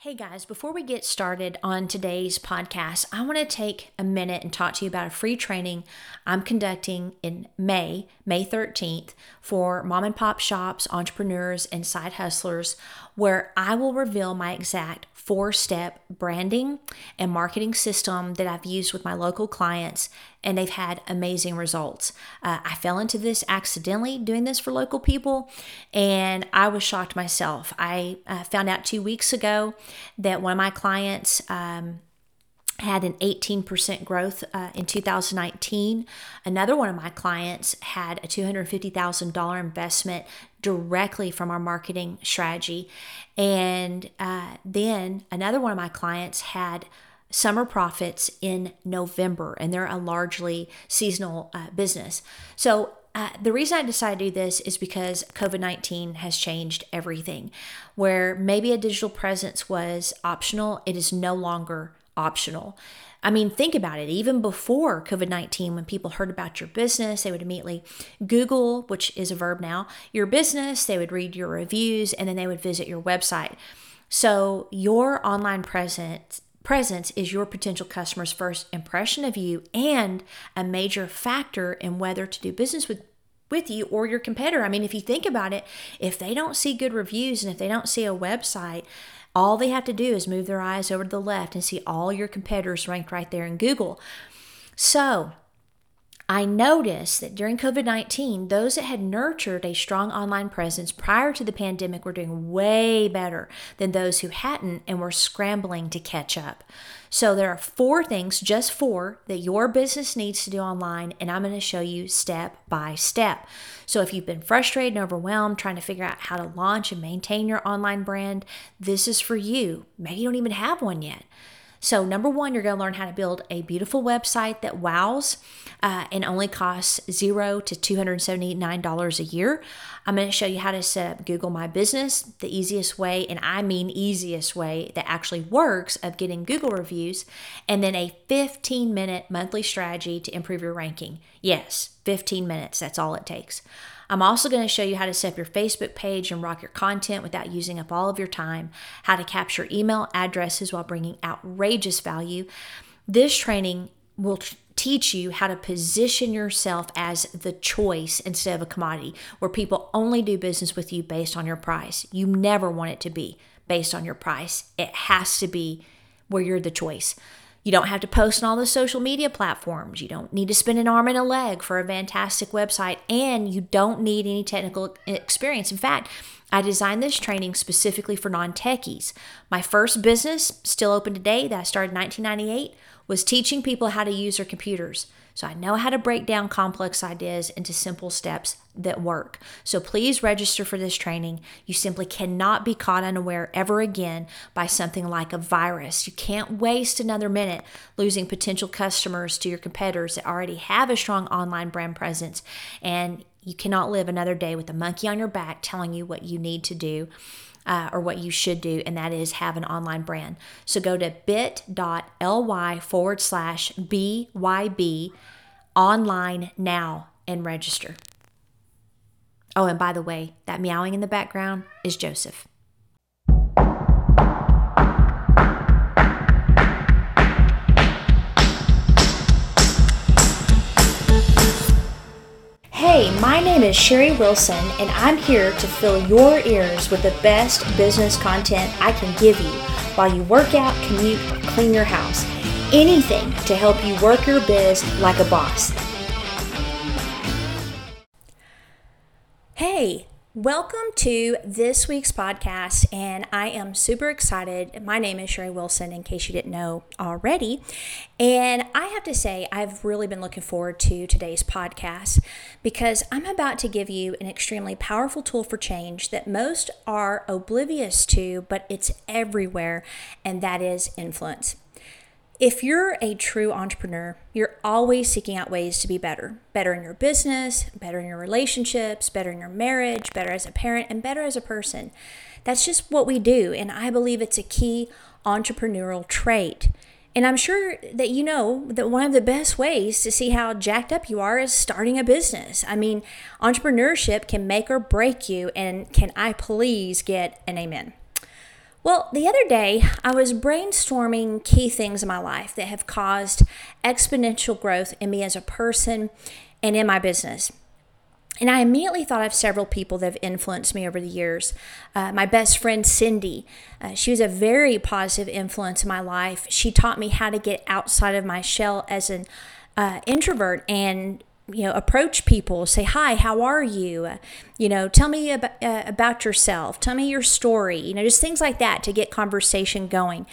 Hey guys, before we get started on today's podcast, I want to take a minute and talk to you about a free training I'm conducting in May, May 13th, for mom and pop shops, entrepreneurs, and side hustlers, where I will reveal my exact four step branding and marketing system that I've used with my local clients, and they've had amazing results. Uh, I fell into this accidentally doing this for local people, and I was shocked myself. I uh, found out two weeks ago that one of my clients, um, had an 18% growth uh, in 2019. Another one of my clients had a $250,000 investment directly from our marketing strategy. And uh, then another one of my clients had summer profits in November, and they're a largely seasonal uh, business. So uh, the reason I decided to do this is because COVID 19 has changed everything. Where maybe a digital presence was optional, it is no longer optional. I mean, think about it. Even before COVID 19, when people heard about your business, they would immediately Google, which is a verb now, your business, they would read your reviews, and then they would visit your website. So, your online presence presence is your potential customer's first impression of you and a major factor in whether to do business with with you or your competitor. I mean, if you think about it, if they don't see good reviews and if they don't see a website, all they have to do is move their eyes over to the left and see all your competitors ranked right there in Google. So, I noticed that during COVID 19, those that had nurtured a strong online presence prior to the pandemic were doing way better than those who hadn't and were scrambling to catch up. So, there are four things, just four, that your business needs to do online, and I'm going to show you step by step. So, if you've been frustrated and overwhelmed trying to figure out how to launch and maintain your online brand, this is for you. Maybe you don't even have one yet. So, number one, you're going to learn how to build a beautiful website that wows uh, and only costs zero to $279 a year. I'm going to show you how to set up Google My Business, the easiest way, and I mean easiest way that actually works of getting Google reviews, and then a 15 minute monthly strategy to improve your ranking. Yes, 15 minutes, that's all it takes. I'm also going to show you how to set up your Facebook page and rock your content without using up all of your time, how to capture email addresses while bringing outrageous value. This training will teach you how to position yourself as the choice instead of a commodity, where people only do business with you based on your price. You never want it to be based on your price, it has to be where you're the choice. You don't have to post on all the social media platforms. You don't need to spend an arm and a leg for a fantastic website, and you don't need any technical experience. In fact, I designed this training specifically for non techies. My first business, still open today, that I started in 1998, was teaching people how to use their computers. So I know how to break down complex ideas into simple steps that work. So please register for this training. You simply cannot be caught unaware ever again by something like a virus. You can't waste another minute losing potential customers to your competitors that already have a strong online brand presence. And you cannot live another day with a monkey on your back telling you what you need to do uh, or what you should do, and that is have an online brand. So go to bit.ly forward slash BYB online now and register. Oh, and by the way, that meowing in the background is Joseph. My name is Sherry Wilson, and I'm here to fill your ears with the best business content I can give you while you work out, commute, or clean your house. Anything to help you work your biz like a boss. Hey, Welcome to this week's podcast, and I am super excited. My name is Sherry Wilson, in case you didn't know already. And I have to say, I've really been looking forward to today's podcast because I'm about to give you an extremely powerful tool for change that most are oblivious to, but it's everywhere, and that is influence. If you're a true entrepreneur, you're always seeking out ways to be better. Better in your business, better in your relationships, better in your marriage, better as a parent, and better as a person. That's just what we do. And I believe it's a key entrepreneurial trait. And I'm sure that you know that one of the best ways to see how jacked up you are is starting a business. I mean, entrepreneurship can make or break you. And can I please get an amen? Well, the other day I was brainstorming key things in my life that have caused exponential growth in me as a person and in my business. And I immediately thought of several people that have influenced me over the years. Uh, my best friend, Cindy, uh, she was a very positive influence in my life. She taught me how to get outside of my shell as an uh, introvert and you know approach people say hi how are you you know tell me about, uh, about yourself tell me your story you know just things like that to get conversation going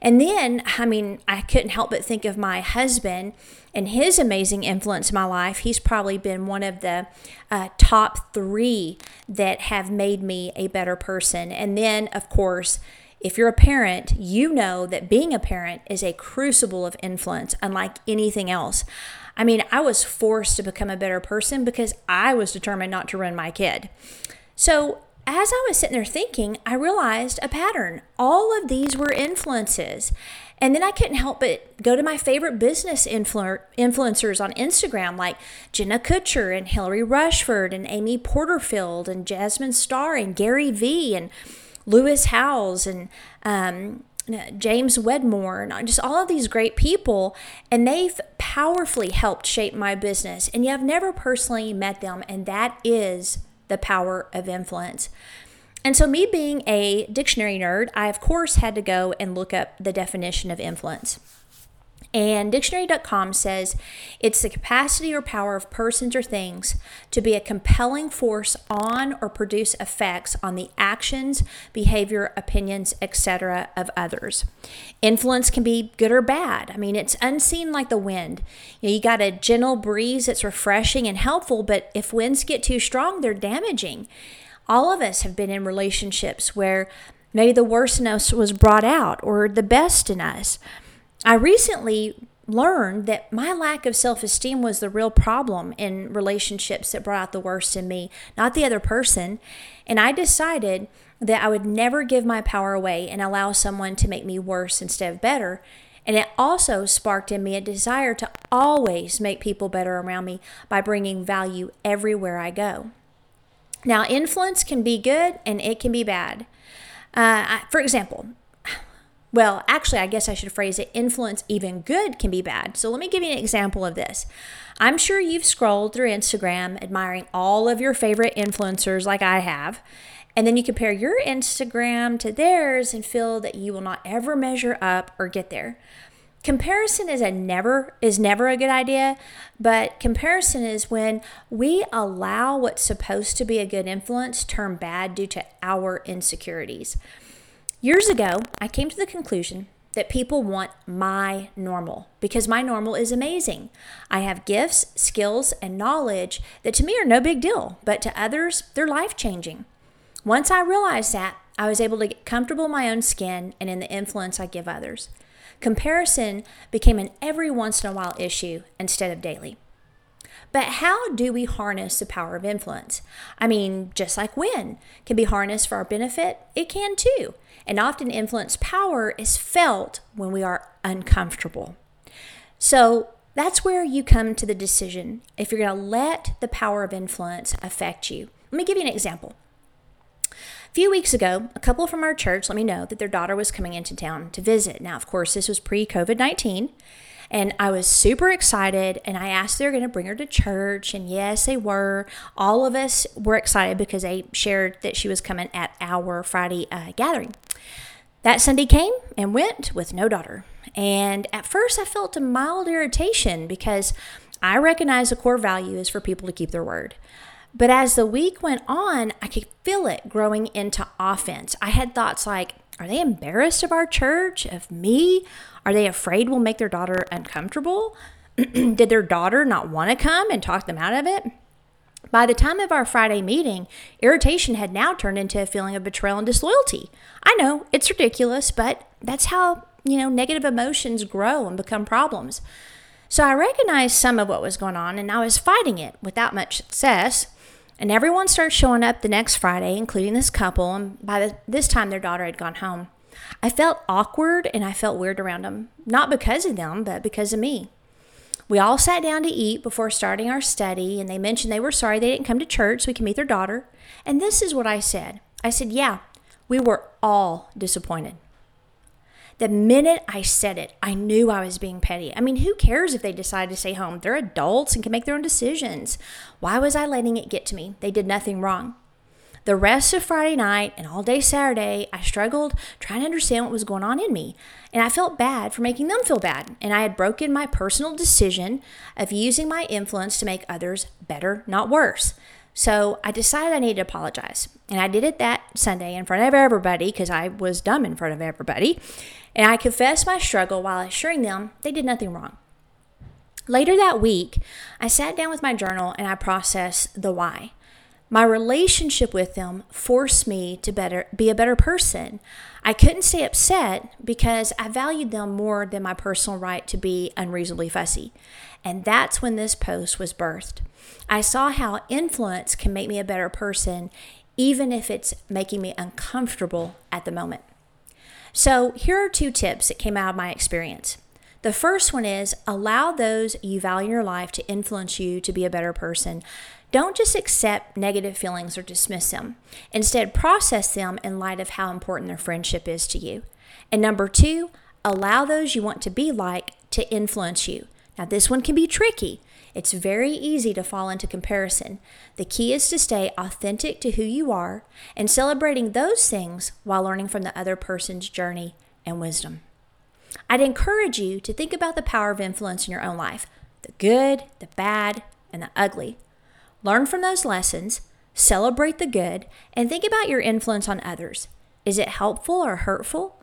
and then i mean i couldn't help but think of my husband and his amazing influence in my life. He's probably been one of the uh, top three that have made me a better person. And then, of course, if you're a parent, you know that being a parent is a crucible of influence, unlike anything else. I mean, I was forced to become a better person because I was determined not to ruin my kid. So, as I was sitting there thinking, I realized a pattern. All of these were influences. And then I couldn't help but go to my favorite business influ- influencers on Instagram, like Jenna Kutcher and Hilary Rushford and Amy Porterfield and Jasmine Star and Gary Vee and Lewis Howes and um, James Wedmore and just all of these great people. And they've powerfully helped shape my business. And yet I've never personally met them. And that is the power of influence. And so, me being a dictionary nerd, I of course had to go and look up the definition of influence. And dictionary.com says it's the capacity or power of persons or things to be a compelling force on or produce effects on the actions, behavior, opinions, etc. of others. Influence can be good or bad. I mean, it's unseen like the wind. You, know, you got a gentle breeze that's refreshing and helpful, but if winds get too strong, they're damaging all of us have been in relationships where maybe the worst in us was brought out or the best in us. I recently learned that my lack of self esteem was the real problem in relationships that brought out the worst in me, not the other person. And I decided that I would never give my power away and allow someone to make me worse instead of better. And it also sparked in me a desire to always make people better around me by bringing value everywhere I go. Now, influence can be good and it can be bad. Uh, for example, well, actually, I guess I should phrase it influence even good can be bad. So let me give you an example of this. I'm sure you've scrolled through Instagram admiring all of your favorite influencers like I have. And then you compare your Instagram to theirs and feel that you will not ever measure up or get there. Comparison is a never is never a good idea, but comparison is when we allow what's supposed to be a good influence turn bad due to our insecurities. Years ago, I came to the conclusion that people want my normal because my normal is amazing. I have gifts, skills, and knowledge that to me are no big deal, but to others, they're life changing. Once I realized that, I was able to get comfortable in my own skin and in the influence I give others. Comparison became an every once in a while issue instead of daily. But how do we harness the power of influence? I mean, just like wind can be harnessed for our benefit, it can too. And often influence power is felt when we are uncomfortable. So that's where you come to the decision if you're going to let the power of influence affect you. Let me give you an example A few weeks ago, a couple from our church let me know that their daughter was coming into town to visit. Now, of course, this was pre COVID 19. And I was super excited, and I asked they were going to bring her to church. And yes, they were. All of us were excited because they shared that she was coming at our Friday uh, gathering. That Sunday came and went with no daughter. And at first, I felt a mild irritation because I recognize the core value is for people to keep their word. But as the week went on, I could feel it growing into offense. I had thoughts like, are they embarrassed of our church, of me? Are they afraid we'll make their daughter uncomfortable? Did their daughter not want to come and talk them out of it? By the time of our Friday meeting, irritation had now turned into a feeling of betrayal and disloyalty. I know it's ridiculous, but that's how, you know, negative emotions grow and become problems. So I recognized some of what was going on and I was fighting it without much success. And everyone starts showing up the next Friday, including this couple. And by the, this time, their daughter had gone home. I felt awkward and I felt weird around them, not because of them, but because of me. We all sat down to eat before starting our study, and they mentioned they were sorry they didn't come to church so we could meet their daughter. And this is what I said I said, Yeah, we were all disappointed. The minute I said it, I knew I was being petty. I mean, who cares if they decide to stay home? They're adults and can make their own decisions. Why was I letting it get to me? They did nothing wrong. The rest of Friday night and all day Saturday, I struggled trying to understand what was going on in me. And I felt bad for making them feel bad. And I had broken my personal decision of using my influence to make others better, not worse. So I decided I needed to apologize. And I did it that Sunday in front of everybody because I was dumb in front of everybody. And I confessed my struggle while assuring them they did nothing wrong. Later that week, I sat down with my journal and I processed the why. My relationship with them forced me to better be a better person. I couldn't stay upset because I valued them more than my personal right to be unreasonably fussy. And that's when this post was birthed. I saw how influence can make me a better person even if it's making me uncomfortable at the moment. So, here are two tips that came out of my experience. The first one is allow those you value in your life to influence you to be a better person. Don't just accept negative feelings or dismiss them. Instead, process them in light of how important their friendship is to you. And number two, allow those you want to be like to influence you. Now, this one can be tricky. It's very easy to fall into comparison. The key is to stay authentic to who you are and celebrating those things while learning from the other person's journey and wisdom. I'd encourage you to think about the power of influence in your own life the good, the bad, and the ugly. Learn from those lessons, celebrate the good, and think about your influence on others. Is it helpful or hurtful?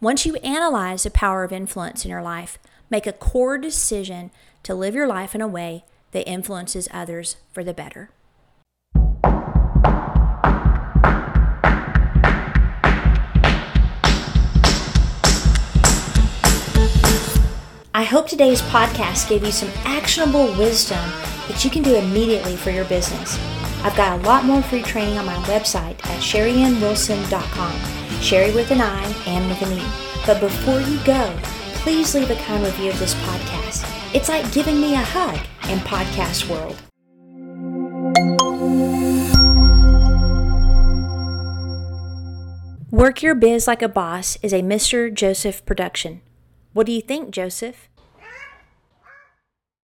Once you analyze the power of influence in your life, make a core decision to live your life in a way that influences others for the better. I hope today's podcast gave you some actionable wisdom that you can do immediately for your business. I've got a lot more free training on my website at sherryannwilson.com. Sherry with an I and with an E. But before you go, please leave a kind review of this podcast. It's like giving me a hug in podcast world. Work Your Biz Like a Boss is a Mr. Joseph production. What do you think, Joseph?